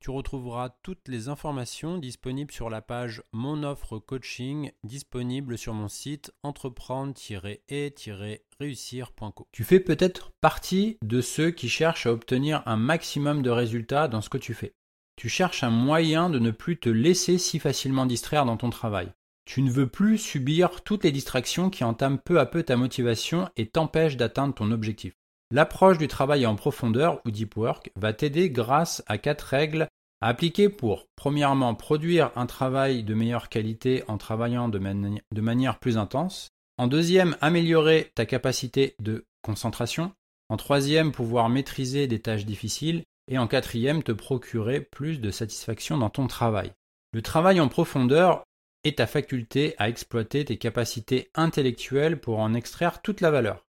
Tu retrouveras toutes les informations disponibles sur la page Mon offre coaching disponible sur mon site entreprendre-et-réussir.co. Tu fais peut-être partie de ceux qui cherchent à obtenir un maximum de résultats dans ce que tu fais. Tu cherches un moyen de ne plus te laisser si facilement distraire dans ton travail. Tu ne veux plus subir toutes les distractions qui entament peu à peu ta motivation et t'empêchent d'atteindre ton objectif. L'approche du travail en profondeur ou deep work va t'aider grâce à quatre règles appliquer pour, premièrement, produire un travail de meilleure qualité en travaillant de manière plus intense. En deuxième, améliorer ta capacité de concentration. En troisième, pouvoir maîtriser des tâches difficiles. Et en quatrième, te procurer plus de satisfaction dans ton travail. Le travail en profondeur est ta faculté à exploiter tes capacités intellectuelles pour en extraire toute la valeur.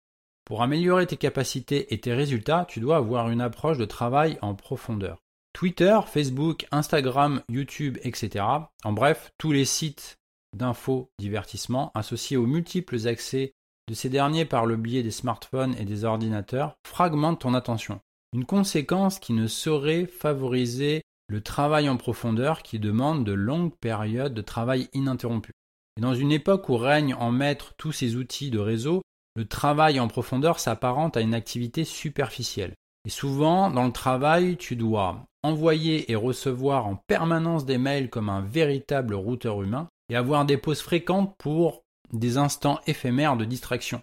Pour améliorer tes capacités et tes résultats, tu dois avoir une approche de travail en profondeur. Twitter, Facebook, Instagram, YouTube, etc. En bref, tous les sites d'infos, divertissement associés aux multiples accès de ces derniers par le biais des smartphones et des ordinateurs fragmentent ton attention. Une conséquence qui ne saurait favoriser le travail en profondeur qui demande de longues périodes de travail ininterrompu. Et dans une époque où règne en maître tous ces outils de réseau, le travail en profondeur s'apparente à une activité superficielle. Et souvent, dans le travail, tu dois envoyer et recevoir en permanence des mails comme un véritable routeur humain et avoir des pauses fréquentes pour des instants éphémères de distraction.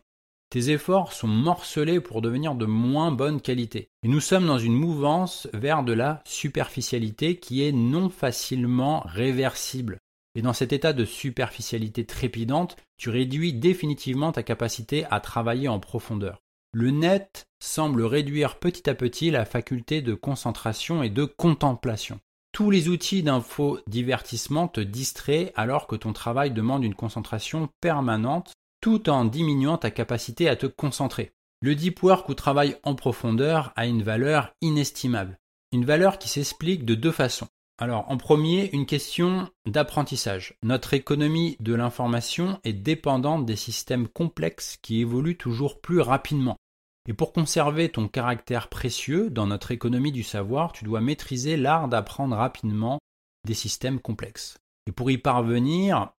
Tes efforts sont morcelés pour devenir de moins bonne qualité. Et nous sommes dans une mouvance vers de la superficialité qui est non facilement réversible. Et dans cet état de superficialité trépidante, tu réduis définitivement ta capacité à travailler en profondeur. Le net semble réduire petit à petit la faculté de concentration et de contemplation. Tous les outils d'info-divertissement te distraient alors que ton travail demande une concentration permanente tout en diminuant ta capacité à te concentrer. Le deep work ou travail en profondeur a une valeur inestimable. Une valeur qui s'explique de deux façons. Alors, en premier, une question d'apprentissage. Notre économie de l'information est dépendante des systèmes complexes qui évoluent toujours plus rapidement. Et pour conserver ton caractère précieux dans notre économie du savoir, tu dois maîtriser l'art d'apprendre rapidement des systèmes complexes. Et pour y parvenir,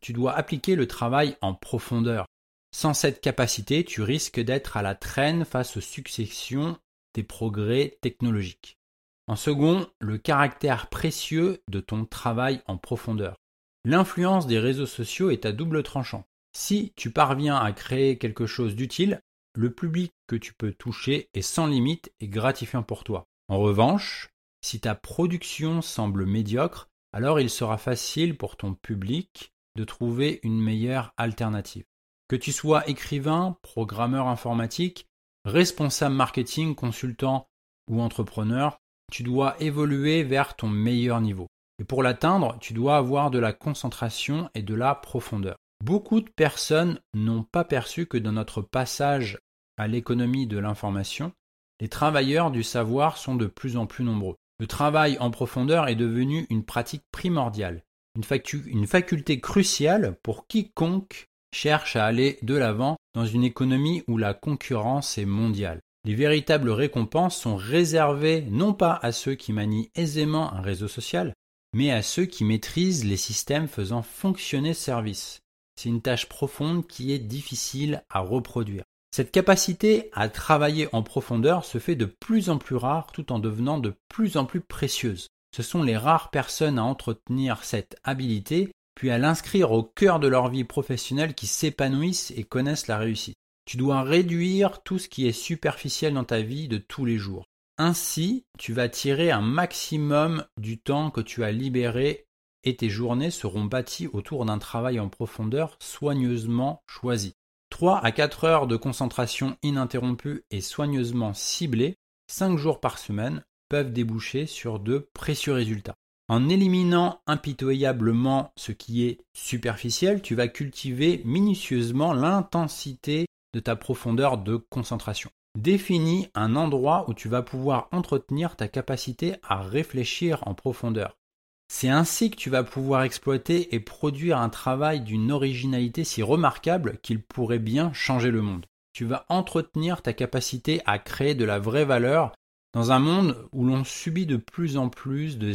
tu dois appliquer le travail en profondeur. Sans cette capacité, tu risques d'être à la traîne face aux successions des progrès technologiques. En second, le caractère précieux de ton travail en profondeur. L'influence des réseaux sociaux est à double tranchant. Si tu parviens à créer quelque chose d'utile, le public que tu peux toucher est sans limite et gratifiant pour toi. En revanche, si ta production semble médiocre, alors il sera facile pour ton public de trouver une meilleure alternative. Que tu sois écrivain, programmeur informatique, responsable marketing, consultant ou entrepreneur, tu dois évoluer vers ton meilleur niveau. Et pour l'atteindre, tu dois avoir de la concentration et de la profondeur. Beaucoup de personnes n'ont pas perçu que dans notre passage à l'économie de l'information, les travailleurs du savoir sont de plus en plus nombreux. Le travail en profondeur est devenu une pratique primordiale, une, faculté cruciale pour quiconque cherche à aller de l'avant dans une économie où la concurrence est mondiale. Les véritables récompenses sont réservées non pas à ceux qui manient aisément un réseau social, mais à ceux qui maîtrisent les systèmes faisant fonctionner ce service. C'est une tâche profonde qui est difficile à reproduire. Cette capacité à travailler en profondeur se fait de plus en plus rare tout en devenant de plus en plus précieuse. Ce sont les rares personnes à entretenir cette habilité puis à l'inscrire au cœur de leur vie professionnelle qui s'épanouissent et connaissent la réussite. Tu dois réduire tout ce qui est superficiel dans ta vie de tous les jours. Ainsi, tu vas tirer un maximum du temps que tu as libéré et tes journées seront bâties autour d'un travail en profondeur soigneusement choisi. 3 à 4 heures de concentration ininterrompue et soigneusement ciblée, 5 jours par semaine, peuvent déboucher sur de précieux résultats. En éliminant impitoyablement ce qui est superficiel, tu vas cultiver minutieusement l'intensité de ta profondeur de concentration. Définis un endroit où tu vas pouvoir entretenir ta capacité à réfléchir en profondeur. C'est ainsi que tu vas pouvoir exploiter et produire un travail d'une originalité si remarquable qu'il pourrait bien changer le monde. Tu vas entretenir ta capacité à créer de la vraie valeur dans un monde où l'on subit de plus en plus de,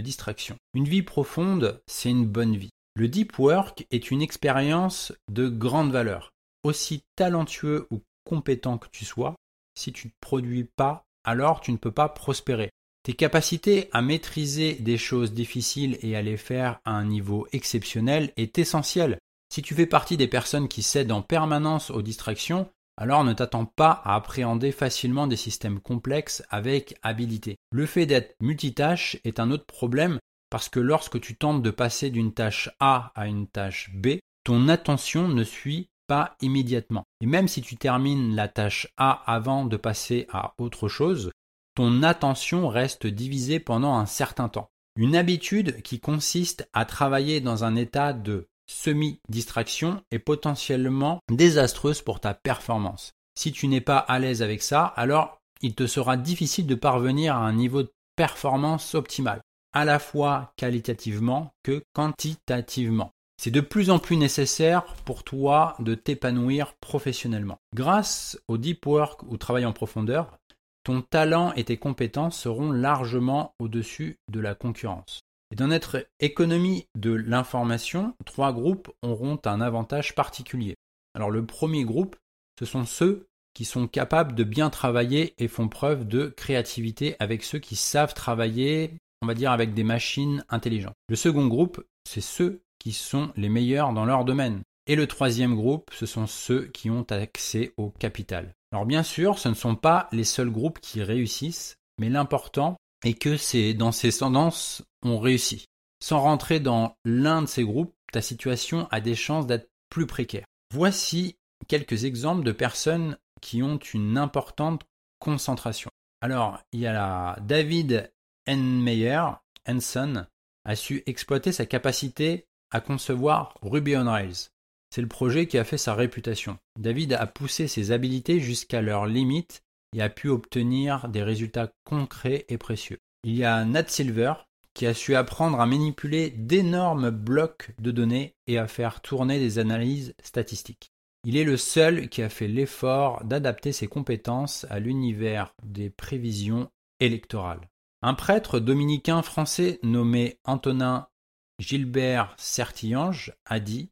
distractions. Une vie profonde, c'est une bonne vie. Le deep work est une expérience de grande valeur. Aussi talentueux ou compétent que tu sois, si tu ne produis pas, alors tu ne peux pas prospérer. Tes capacités à maîtriser des choses difficiles et à les faire à un niveau exceptionnel est essentielle. Si tu fais partie des personnes qui cèdent en permanence aux distractions, alors ne t'attends pas à appréhender facilement des systèmes complexes avec habileté. Le fait d'être multitâche est un autre problème parce que lorsque tu tentes de passer d'une tâche A à une tâche B, ton attention ne suit pas immédiatement. Et même si tu termines la tâche A avant de passer à autre chose, ton attention reste divisée pendant un certain temps. Une habitude qui consiste à travailler dans un état de semi-distraction est potentiellement désastreuse pour ta performance. Si tu n'es pas à l'aise avec ça, alors il te sera difficile de parvenir à un niveau de performance optimal, à la fois qualitativement que quantitativement. C'est de plus en plus nécessaire pour toi de t'épanouir professionnellement. Grâce au deep work ou travail en profondeur, ton talent et tes compétences seront largement au-dessus de la concurrence. Et dans notre économie de l'information, trois groupes auront un avantage particulier. Alors le premier groupe, ce sont ceux qui sont capables de bien travailler et font preuve de créativité avec ceux qui savent travailler, on va dire, avec des machines intelligentes. Le second groupe, c'est ceux qui sont les meilleurs dans leur domaine. Et le troisième groupe, ce sont ceux qui ont accès au capital. Alors bien sûr, ce ne sont pas les seuls groupes qui réussissent, mais l'important est que c'est dans ces tendances on réussit. Sans rentrer dans l'un de ces groupes, ta situation a des chances d'être plus précaire. Voici quelques exemples de personnes qui ont une importante concentration. Alors, il y a la David Enmeyer, Henson, a su exploiter sa capacité à concevoir Ruby on Rails. C'est le projet qui a fait sa réputation. David a poussé ses habilités jusqu'à leurs limites et a pu obtenir des résultats concrets et précieux. Il y a Nat Silver qui a su apprendre à manipuler d'énormes blocs de données et à faire tourner des analyses statistiques. Il est le seul qui a fait l'effort d'adapter ses compétences à l'univers des prévisions électorales. Un prêtre dominicain français nommé Antonin Gilbert Sertillange a dit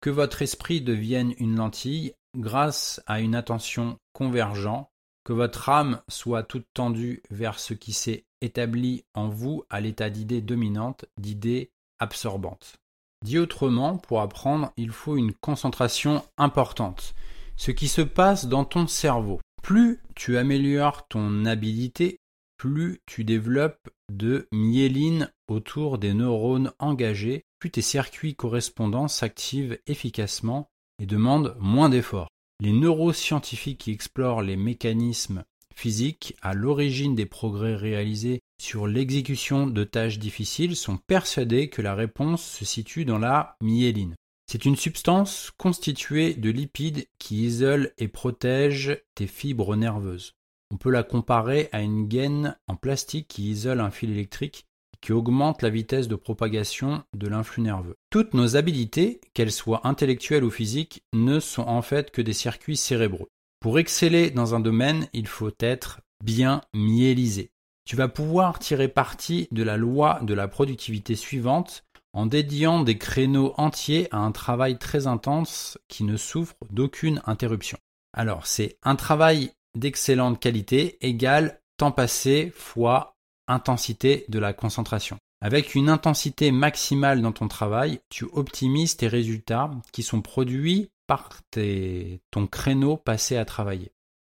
que votre esprit devienne une lentille grâce à une attention convergente, que votre âme soit toute tendue vers ce qui s'est établi en vous à l'état d'idée dominante, d'idée absorbante. Dit autrement, pour apprendre, il faut une concentration importante. Ce qui se passe dans ton cerveau. Plus tu améliores ton habilité, plus tu développes de myéline autour des neurones engagés plus tes circuits correspondants s'activent efficacement et demandent moins d'efforts. Les neuroscientifiques qui explorent les mécanismes physiques à l'origine des progrès réalisés sur l'exécution de tâches difficiles sont persuadés que la réponse se situe dans la myéline. C'est une substance constituée de lipides qui isole et protège tes fibres nerveuses. On peut la comparer à une gaine en plastique qui isole un fil électrique qui augmente la vitesse de propagation de l'influx nerveux. Toutes nos habilités, qu'elles soient intellectuelles ou physiques, ne sont en fait que des circuits cérébraux. Pour exceller dans un domaine, il faut être bien myélisé. Tu vas pouvoir tirer parti de la loi de la productivité suivante en dédiant des créneaux entiers à un travail très intense qui ne souffre d'aucune interruption. Alors c'est un travail d'excellente qualité égale temps passé fois intensité de la concentration. Avec une intensité maximale dans ton travail, tu optimises tes résultats qui sont produits par ton créneau passé à travailler.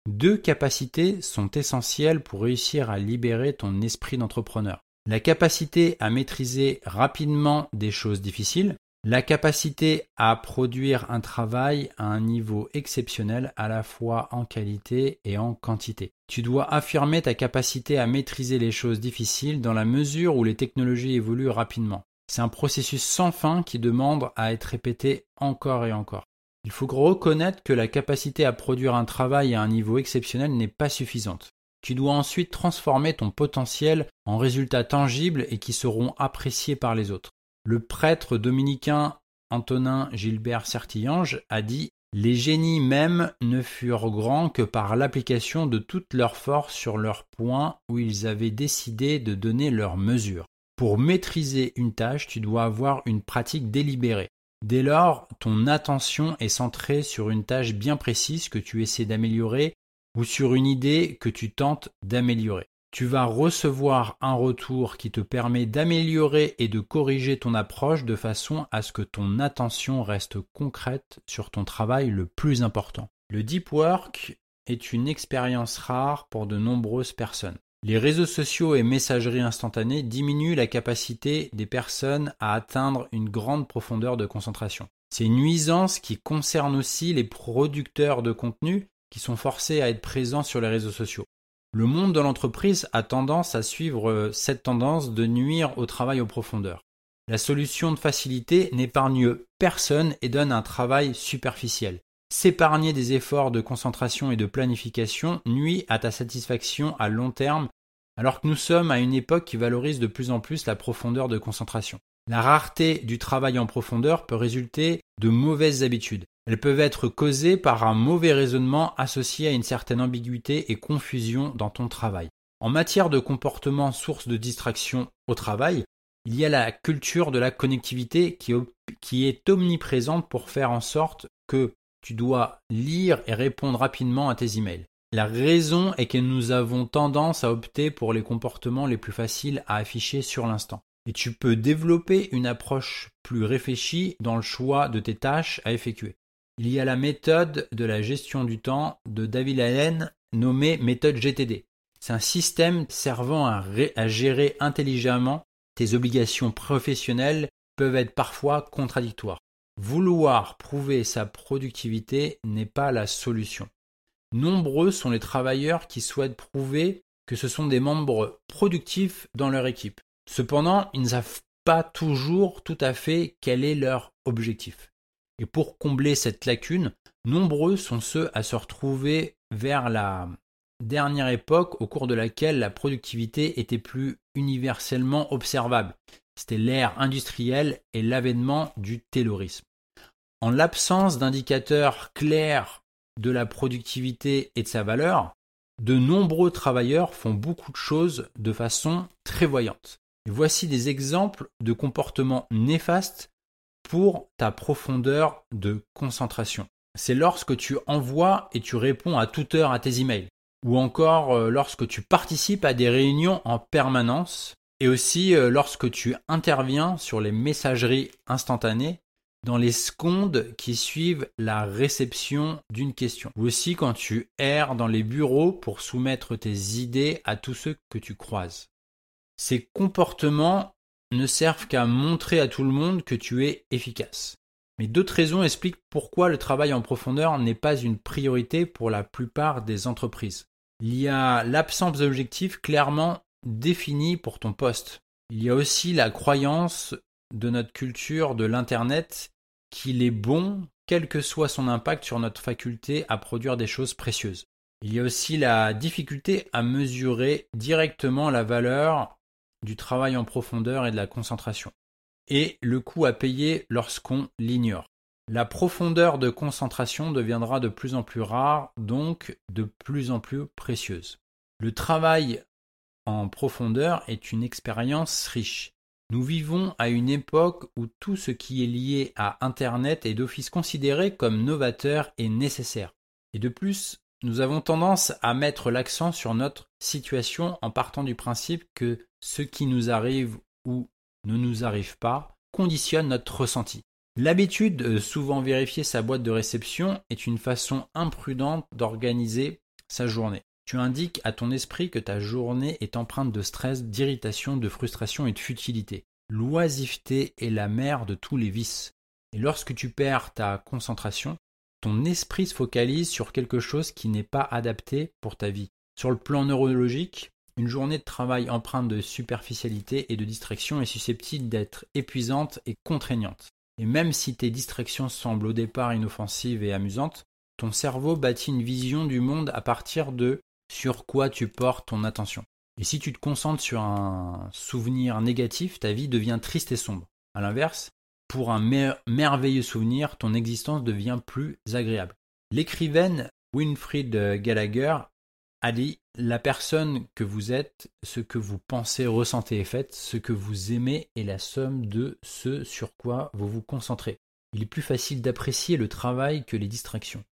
Deux capacités sont essentielles pour réussir à libérer ton esprit d'entrepreneur. La capacité à maîtriser rapidement des choses difficiles, la capacité à produire un travail à un niveau exceptionnel à la fois en qualité et en quantité. Tu dois affirmer ta capacité à maîtriser les choses difficiles dans la mesure où les technologies évoluent rapidement. C'est un processus sans fin qui demande à être répété encore et encore. Il faut reconnaître que la capacité à produire un travail à un niveau exceptionnel n'est pas suffisante. Tu dois ensuite transformer ton potentiel en résultats tangibles et qui seront appréciés par les autres. Le prêtre dominicain Antonin Gilbert Sertillange a dit Les génies même ne furent grands que par l'application de toute leur force sur leur point où ils avaient décidé de donner leur mesure. Pour maîtriser une tâche, tu dois avoir une pratique délibérée. Dès lors, ton attention est centrée sur une tâche bien précise que tu essaies d'améliorer ou sur une idée que tu tentes d'améliorer. Tu vas recevoir un retour qui te permet d'améliorer et de corriger ton approche de façon à ce que ton attention reste concrète sur ton travail le plus important. Le deep work est une expérience rare pour de nombreuses personnes. Les réseaux sociaux et messageries instantanées diminuent la capacité des personnes à atteindre une grande profondeur de concentration. C'est une nuisance qui concerne aussi les producteurs de contenu qui sont forcés à être présents sur les réseaux sociaux. Le monde de l'entreprise a tendance à suivre cette tendance de nuire au travail en profondeur. La solution de facilité n'épargne personne et donne un travail superficiel. S'épargner des efforts de concentration et de planification nuit à ta satisfaction à long terme alors que nous sommes à une époque qui valorise de plus en plus la profondeur de concentration. La rareté du travail en profondeur peut résulter de mauvaises habitudes. Elles peuvent être causées par un mauvais raisonnement associé à une certaine ambiguïté et confusion dans ton travail. En matière de comportement source de distraction au travail, il y a la culture de la connectivité qui, qui est omniprésente pour faire en sorte que tu dois lire et répondre rapidement à tes emails. La raison est que nous avons tendance à opter pour les comportements les plus faciles à afficher sur l'instant. Et tu peux développer une approche plus réfléchie dans le choix de tes tâches à effectuer. Il y a la méthode de la gestion du temps de David Allen nommée méthode GTD. C'est un système servant à, gérer intelligemment tes obligations professionnelles peuvent être parfois contradictoires. Vouloir prouver sa productivité n'est pas la solution. Nombreux sont les travailleurs qui souhaitent prouver que ce sont des membres productifs dans leur équipe. Cependant, ils ne savent pas toujours tout à fait quel est leur objectif. Et pour combler cette lacune, nombreux sont ceux à se retrouver vers la dernière époque au cours de laquelle la productivité était plus universellement observable. C'était l'ère industrielle et l'avènement du taylorisme. En l'absence d'indicateurs clairs de la productivité et de sa valeur, de nombreux travailleurs font beaucoup de choses de façon très voyante. voici des exemples de comportements néfastes pour ta profondeur de concentration. C'est lorsque tu envoies et tu réponds à toute heure à tes emails, ou encore euh, lorsque tu participes à des réunions en permanence, et aussi euh, lorsque tu interviens sur les messageries instantanées dans les secondes qui suivent la réception d'une question. Ou aussi quand tu erres dans les bureaux pour soumettre tes idées à tous ceux que tu croises. Ces comportements ne servent qu'à montrer à tout le monde que tu es efficace. Mais d'autres raisons expliquent pourquoi le travail en profondeur n'est pas une priorité pour la plupart des entreprises. Il y a l'absence d'objectifs clairement définis pour ton poste. Il y a aussi la croyance de notre culture de l'Internet qu'il est bon, quel que soit son impact sur notre faculté à produire des choses précieuses. Il y a aussi la difficulté à mesurer directement la valeur du travail en profondeur et de la concentration, et le coût à payer lorsqu'on l'ignore. La profondeur de concentration deviendra de plus en plus rare, donc de plus en plus précieuse. Le travail en profondeur est une expérience riche. Nous vivons à une époque où tout ce qui est lié à Internet est d'office considéré comme novateur et nécessaire. Et de plus, nous avons tendance à mettre l'accent sur notre situation en partant du principe que ce qui nous arrive ou ne nous arrive pas conditionne notre ressenti. L'habitude de souvent vérifier sa boîte de réception est une façon imprudente d'organiser sa journée. Tu indiques à ton esprit que ta journée est empreinte de stress, d'irritation, de frustration et de futilité. L'oisiveté est la mère de tous les vices. Et lorsque tu perds ta concentration, ton esprit se focalise sur quelque chose qui n'est pas adapté pour ta vie. Sur le plan neurologique, une journée de travail empreinte de superficialité et de distraction est susceptible d'être épuisante et contraignante. Et même si tes distractions semblent au départ inoffensives et amusantes, ton cerveau bâtit une vision du monde à partir de sur quoi tu portes ton attention. Et si tu te concentres sur un souvenir négatif, ta vie devient triste et sombre. A l'inverse, pour un merveilleux souvenir, ton existence devient plus agréable. L'écrivaine Winfried Gallagher a dit La personne que vous êtes, ce que vous pensez, ressentez et faites, ce que vous aimez est la somme de ce sur quoi vous vous concentrez. Il est plus facile d'apprécier le travail que les distractions.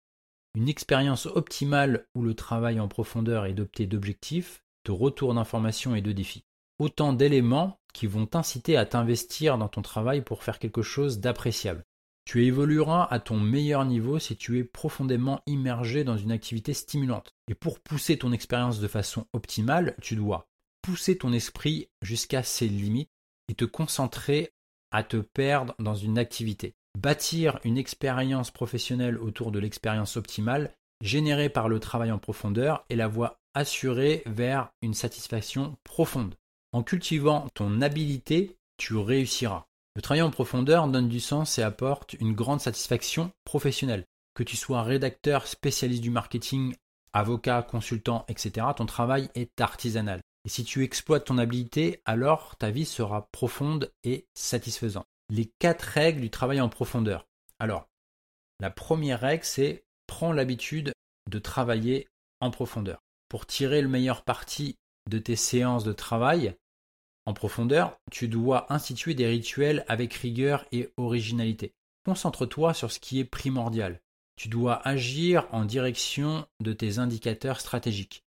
Une expérience optimale où le travail en profondeur est d'opter d'objectifs, de retours d'informations et de défis. Autant d'éléments qui vont t'inciter à t'investir dans ton travail pour faire quelque chose d'appréciable. Tu évolueras à ton meilleur niveau si tu es profondément immergé dans une activité stimulante. Et pour pousser ton expérience de façon optimale, tu dois pousser ton esprit jusqu'à ses limites et te concentrer à te perdre dans une activité. Bâtir une expérience professionnelle autour de l'expérience optimale générée par le travail en profondeur est la voie assurée vers une satisfaction profonde. En cultivant ton habileté, tu réussiras. Le travail en profondeur donne du sens et apporte une grande satisfaction professionnelle. Que tu sois rédacteur, spécialiste du marketing, avocat, consultant, etc., ton travail est artisanal. Et si tu exploites ton habileté, alors ta vie sera profonde et satisfaisante. Les quatre règles du travail en profondeur. Alors, la première règle, c'est prends l'habitude de travailler en profondeur. Pour tirer le meilleur parti de tes séances de travail, en profondeur, tu dois instituer des rituels avec rigueur et originalité. Concentre-toi sur ce qui est primordial. Tu dois agir en direction de tes indicateurs stratégiques.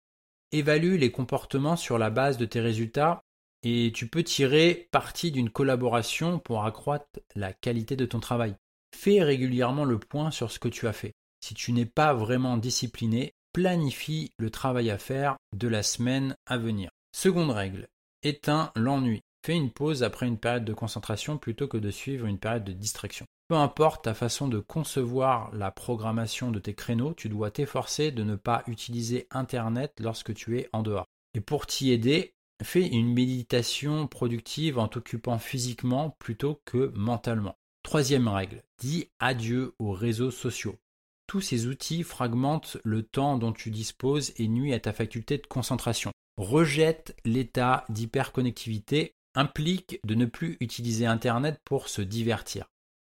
Évalue les comportements sur la base de tes résultats et tu peux tirer parti d'une collaboration pour accroître la qualité de ton travail. Fais régulièrement le point sur ce que tu as fait. Si tu n'es pas vraiment discipliné, planifie le travail à faire de la semaine à venir. Seconde règle, éteins l'ennui. Fais une pause après une période de concentration plutôt que de suivre une période de distraction. Peu importe ta façon de concevoir la programmation de tes créneaux, tu dois t'efforcer de ne pas utiliser Internet lorsque tu es en dehors. Et pour t'y aider, fais une méditation productive en t'occupant physiquement plutôt que mentalement. Troisième règle, dis adieu aux réseaux sociaux. Tous ces outils fragmentent le temps dont tu disposes et nuisent à ta faculté de concentration rejette l'état d'hyperconnectivité implique de ne plus utiliser Internet pour se divertir.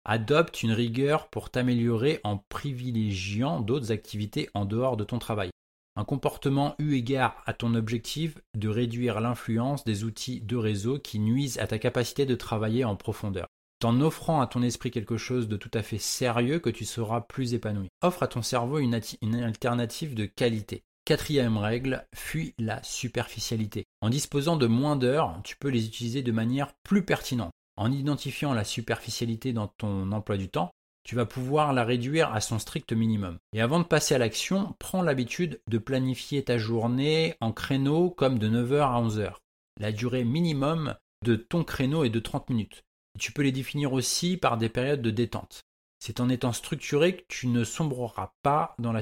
Adopte une rigueur pour t'améliorer en privilégiant d'autres activités en dehors de ton travail. Un comportement eu égard à ton objectif de réduire l'influence des outils de réseau qui nuisent à ta capacité de travailler en profondeur. En offrant à ton esprit quelque chose de tout à fait sérieux que tu seras plus épanoui. Offre à ton cerveau une, une alternative de qualité. Quatrième règle, fuis la superficialité. En disposant de moins d'heures, tu peux les utiliser de manière plus pertinente. En identifiant la superficialité dans ton emploi du temps, tu vas pouvoir la réduire à son strict minimum. Et avant de passer à l'action, prends l'habitude de planifier ta journée en créneaux comme de 9h à 11h. La durée minimum de ton créneau est de 30 minutes. Tu peux les définir aussi par des périodes de détente. C'est en étant structuré que tu ne sombreras pas dans, le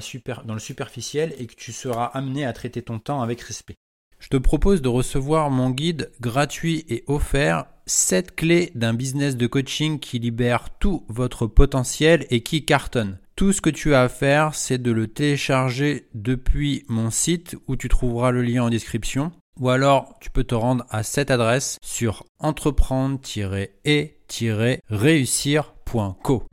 superficiel et que tu seras amené à traiter ton temps avec respect. Je te propose de recevoir mon guide gratuit et offert 7 clés d'un business de coaching qui libère tout votre potentiel et qui cartonne. Tout ce que tu as à faire, c'est de le télécharger depuis mon site où tu trouveras le lien en description. Ou alors, tu peux te rendre à cette adresse sur entreprendre-et-réussir.co.